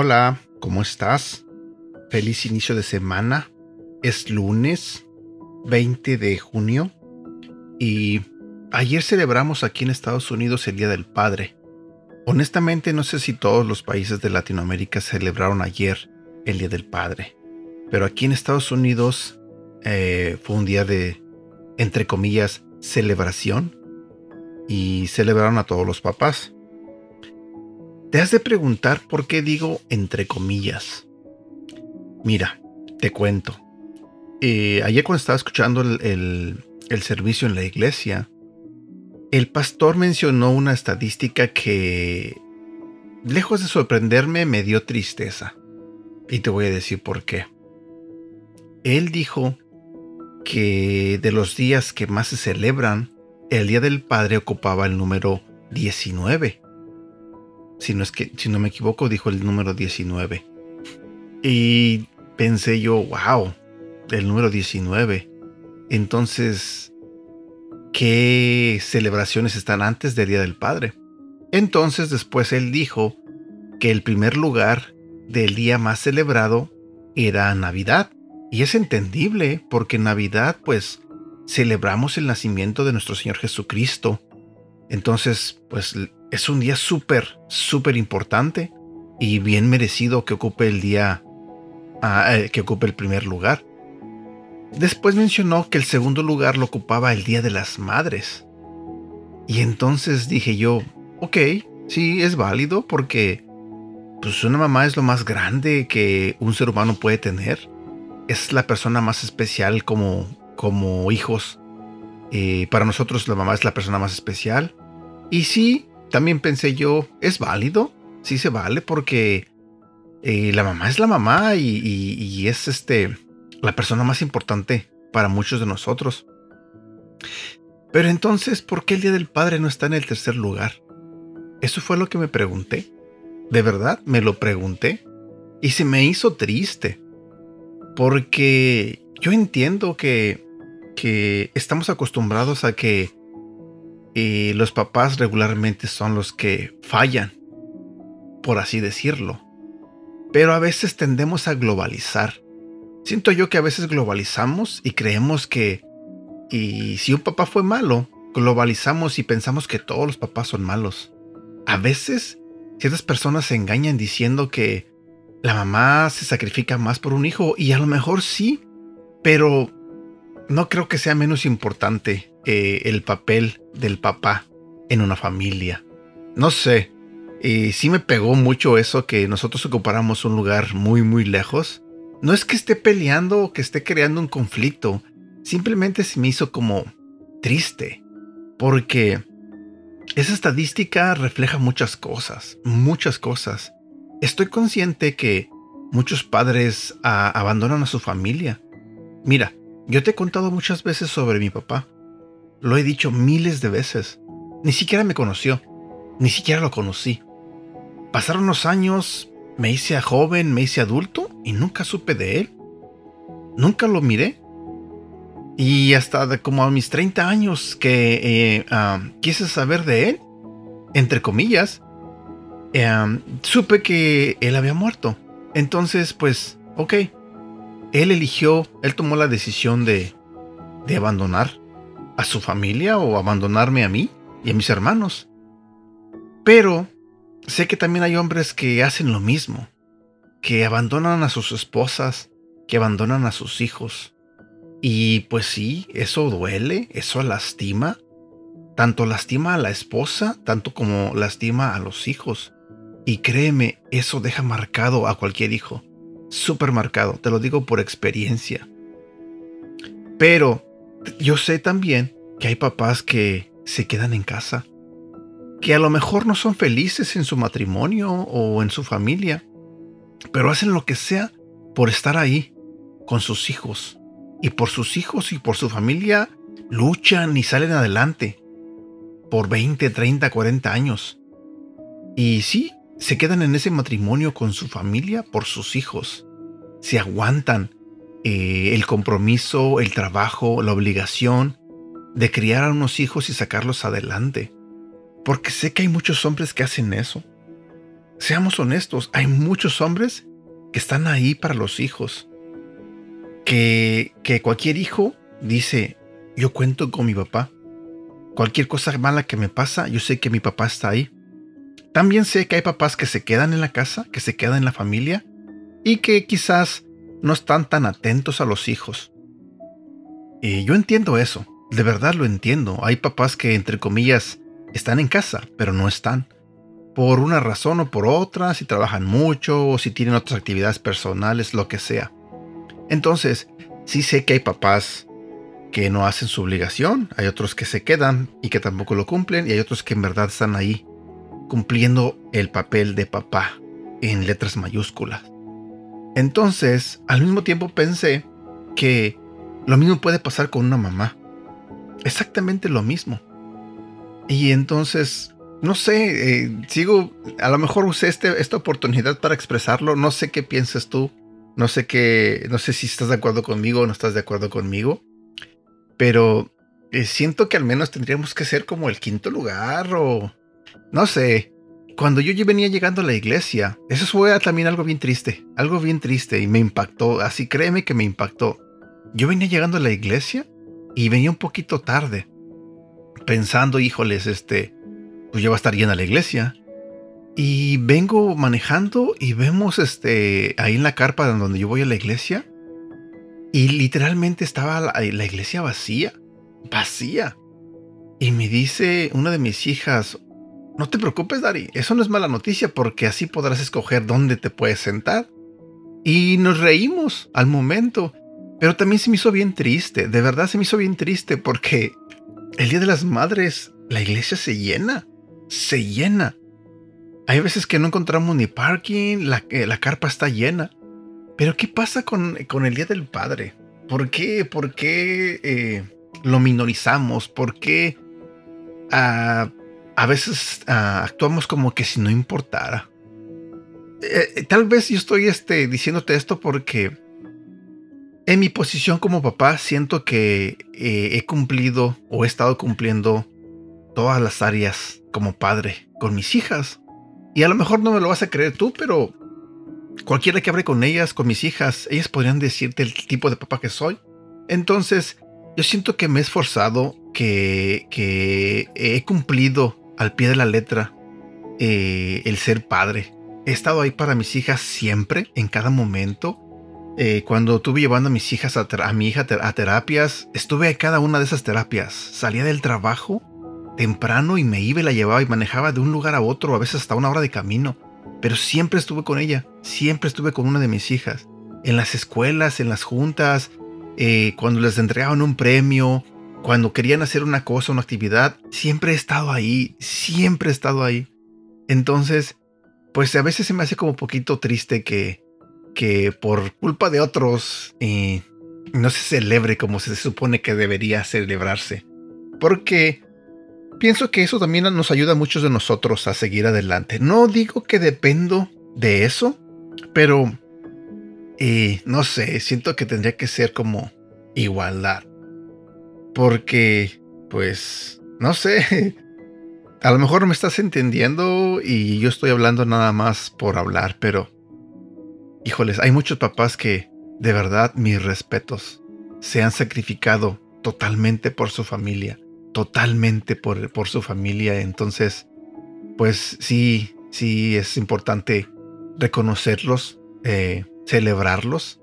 Hola, ¿cómo estás? Feliz inicio de semana. Es lunes 20 de junio y ayer celebramos aquí en Estados Unidos el Día del Padre. Honestamente no sé si todos los países de Latinoamérica celebraron ayer el Día del Padre, pero aquí en Estados Unidos eh, fue un día de, entre comillas, celebración y celebraron a todos los papás. Te has de preguntar por qué digo entre comillas. Mira, te cuento. Eh, ayer cuando estaba escuchando el, el servicio en la iglesia, el pastor mencionó una estadística que, lejos de sorprenderme, me dio tristeza. Y te voy a decir por qué. Él dijo que de los días que más se celebran, el Día del Padre ocupaba el número 19 si no es que, si no me equivoco, dijo el número 19. Y pensé yo, wow, el número 19. Entonces, ¿qué celebraciones están antes del Día del Padre? Entonces después él dijo que el primer lugar del día más celebrado era Navidad. Y es entendible porque Navidad pues celebramos el nacimiento de nuestro Señor Jesucristo. Entonces pues es un día súper, súper importante y bien merecido que ocupe el día, ah, eh, que ocupe el primer lugar. Después mencionó que el segundo lugar lo ocupaba el Día de las Madres. Y entonces dije yo, ok, sí, es válido porque pues una mamá es lo más grande que un ser humano puede tener. Es la persona más especial como, como hijos. Eh, para nosotros la mamá es la persona más especial. Y sí, también pensé yo, ¿es válido? Sí se vale porque eh, la mamá es la mamá y, es este, la persona más importante para muchos de nosotros. Pero entonces, ¿por qué el Día del Padre no está en el tercer lugar? Eso fue lo que me pregunté. De verdad, me lo pregunté. Y se me hizo triste. Porque yo entiendo que, que estamos acostumbrados a que y los papás regularmente son los que fallan, por así decirlo. Pero a veces tendemos a globalizar. Siento yo que a veces globalizamos y creemos que y si un papá fue malo, globalizamos y pensamos que todos los papás son malos. A veces ciertas personas se engañan diciendo que la mamá se sacrifica más por un hijo y a lo mejor sí, pero no creo que sea menos importante eh, el papel del papá en una familia. No sé, y sí me pegó mucho eso que nosotros ocupáramos un lugar muy muy lejos. No es que esté peleando o que esté creando un conflicto, simplemente se me hizo como triste, porque esa estadística refleja muchas cosas, muchas cosas. Estoy consciente que muchos padres ah, abandonan a su familia. Mira, yo te he contado muchas veces sobre mi papá. Lo he dicho miles de veces. Ni siquiera me conoció. Ni siquiera lo conocí. Pasaron los años, me hice joven, me hice adulto y nunca supe de él. Nunca lo miré. Y hasta como a mis 30 años que eh, quise saber de él, entre comillas, supe que él había muerto. Entonces, pues, ok, él eligió, él tomó la decisión de, de abandonar a su familia o abandonarme a mí y a mis hermanos. Pero sé que también hay hombres que hacen lo mismo, que abandonan a sus esposas, que abandonan a sus hijos. Y pues sí, eso duele, eso lastima. Tanto lastima a la esposa, tanto como lastima a los hijos. Y créeme, eso deja marcado a cualquier hijo súper marcado, te lo digo por experiencia. Pero yo sé también que hay papás que se quedan en casa, que a lo mejor no son felices en su matrimonio o en su familia, pero hacen lo que sea por estar ahí con sus hijos. Y por sus hijos y por su familia luchan y salen adelante por 20, 30, 40 años. Y sí, se quedan en ese matrimonio con su familia por sus hijos. se aguantan eh, el compromiso, el trabajo, la obligación de criar a unos hijos y sacarlos adelante. Porque sé que hay muchos hombres que hacen eso. Seamos honestos, hay muchos hombres que están ahí para los hijos. Que, cualquier hijo dice, yo cuento con mi papá. Cualquier cosa mala que me pasa, yo sé que mi papá está ahí. También sé que hay papás que se quedan en la casa, que se quedan en la familia y que quizás no están tan atentos a los hijos. Y yo entiendo eso, de verdad lo entiendo. Hay papás que, entre comillas, están en casa, pero no están. Por una razón o por otra, si trabajan mucho o si tienen otras actividades personales, lo que sea. Entonces, sí sé que hay papás que no hacen su obligación, hay otros que se quedan y que tampoco lo cumplen, y hay otros que en verdad están ahí cumpliendo el papel de papá en letras mayúsculas. Entonces, al mismo tiempo pensé que lo mismo puede pasar con una mamá. Exactamente lo mismo. Y entonces, no sé, eh, sigo, a lo mejor usé este, esta oportunidad para expresarlo, no sé qué piensas tú, no sé qué, no sé si estás de acuerdo conmigo o no estás de acuerdo conmigo, pero eh, siento que al menos tendríamos que ser como el quinto lugar o no sé. Cuando yo venía llegando a la iglesia, eso fue también algo bien triste, algo bien triste y me impactó, así créeme que me impactó. Yo venía llegando a la iglesia y venía un poquito tarde, pensando, híjoles, este, pues ya va a estar llena la iglesia. Y vengo manejando y vemos este ahí en la carpa donde yo voy a la iglesia y literalmente estaba la, la iglesia vacía, vacía. Y me dice una de mis hijas, no te preocupes, Dari, eso no es mala noticia porque así podrás escoger dónde te puedes sentar. Y nos reímos al momento, pero también se me hizo bien triste, de verdad se me hizo bien triste porque el Día de las Madres la iglesia se llena, se llena. Hay veces que no encontramos ni parking, la, eh, la carpa está llena. Pero ¿qué pasa con, con el Día del Padre? ¿Por qué, por qué eh, lo minorizamos? ¿Por qué ah, a veces ah, actuamos como que si no importara? Eh, tal vez yo estoy este, diciéndote esto porque en mi posición como papá siento que he cumplido o he estado cumpliendo todas las áreas como padre con mis hijas. Y a lo mejor no me lo vas a creer tú, pero Cualquiera que hable con ellas, con mis hijas, ellas podrían decirte el tipo de papá que soy. Entonces, yo siento que me he esforzado, que, que he cumplido al pie de la letra eh, el ser padre. He estado ahí para mis hijas siempre, en cada momento. Eh, cuando estuve llevando a mis hijas, a, a mi hija a terapias, estuve a cada una de esas terapias. Salía del trabajo temprano y me iba y la llevaba y manejaba de un lugar a otro, a veces hasta una hora de camino pero siempre estuve con ella, siempre estuve con una de mis hijas, en las escuelas, en las juntas, eh, cuando les entregaban un premio, cuando querían hacer una cosa, una actividad, siempre he estado ahí, siempre he estado ahí. Entonces, pues a veces se me hace como un poquito triste que, que por culpa de otros eh, no se celebre como se supone que debería celebrarse. Porque Pienso que eso también nos ayuda a muchos de nosotros a seguir adelante. No digo que dependo de eso, pero eh, no sé, siento que tendría que ser como igualdad. Porque, pues, no sé, a lo mejor me estás entendiendo y yo estoy hablando nada más por hablar, pero, híjoles, hay muchos papás que, de verdad, mis respetos, se han sacrificado totalmente por su familia totalmente por, por su familia. Entonces, pues sí, sí es importante reconocerlos, eh, celebrarlos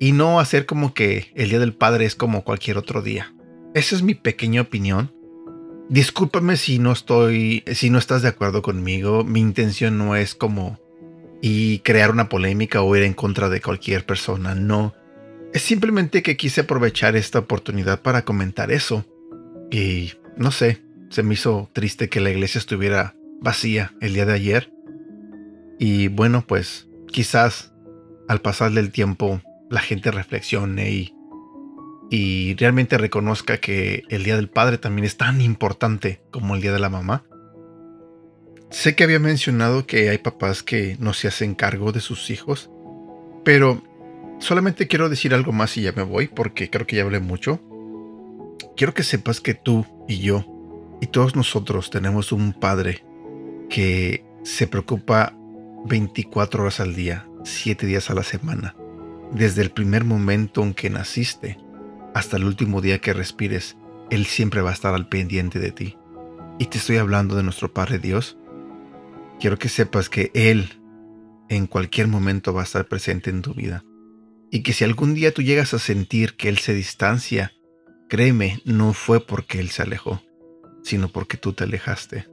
y no hacer como que el Día del Padre es como cualquier otro día. Esa es mi pequeña opinión. Discúlpame si no estoy, si no estás de acuerdo conmigo. Mi intención no es como y crear una polémica o ir en contra de cualquier persona. No. Es simplemente que quise aprovechar esta oportunidad para comentar eso. Y no sé, se me hizo triste que la iglesia estuviera vacía el día de ayer. Y bueno, pues quizás al pasar del tiempo la gente reflexione y, y realmente reconozca que el Día del Padre también es tan importante como el Día de la Mamá. Sé que había mencionado que hay papás que no se hacen cargo de sus hijos, pero solamente quiero decir algo más y ya me voy porque creo que ya hablé mucho. Quiero que sepas que tú y yo y todos nosotros tenemos un Padre que se preocupa 24 horas al día, 7 días a la semana, desde el primer momento en que naciste hasta el último día que respires, Él siempre va a estar al pendiente de ti. Y te estoy hablando de nuestro Padre Dios. Quiero que sepas que Él en cualquier momento va a estar presente en tu vida. Y que si algún día tú llegas a sentir que Él se distancia, créeme, no fue porque Él se alejó, sino porque tú te alejaste.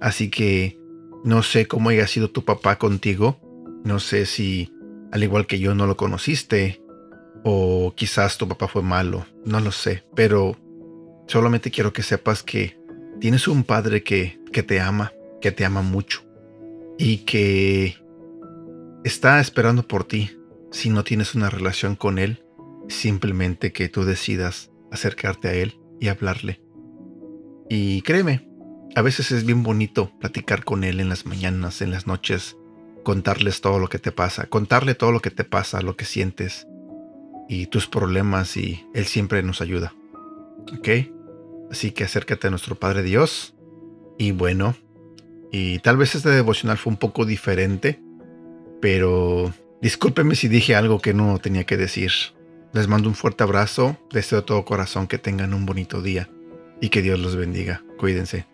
Así que no sé cómo haya sido tu papá contigo, no sé si al igual que yo no lo conociste, o quizás tu papá fue malo, no lo sé, pero solamente quiero que sepas que tienes un padre que, que te ama, que te ama mucho y que está esperando por ti si no tienes una relación con él, simplemente que tú decidas acercarte a él y hablarle. Y créeme, a veces es bien bonito platicar con él en las mañanas, en las noches, contarles todo lo que te pasa, contarle todo lo que te pasa, lo que sientes y tus problemas y Él siempre nos ayuda. ¿Ok? Así que acércate a nuestro Padre Dios. Y bueno, y tal vez este devocional fue un poco diferente, pero discúlpeme si dije algo que no tenía que decir. Les mando un fuerte abrazo, deseo de todo corazón que tengan un bonito día y que Dios los bendiga. Cuídense.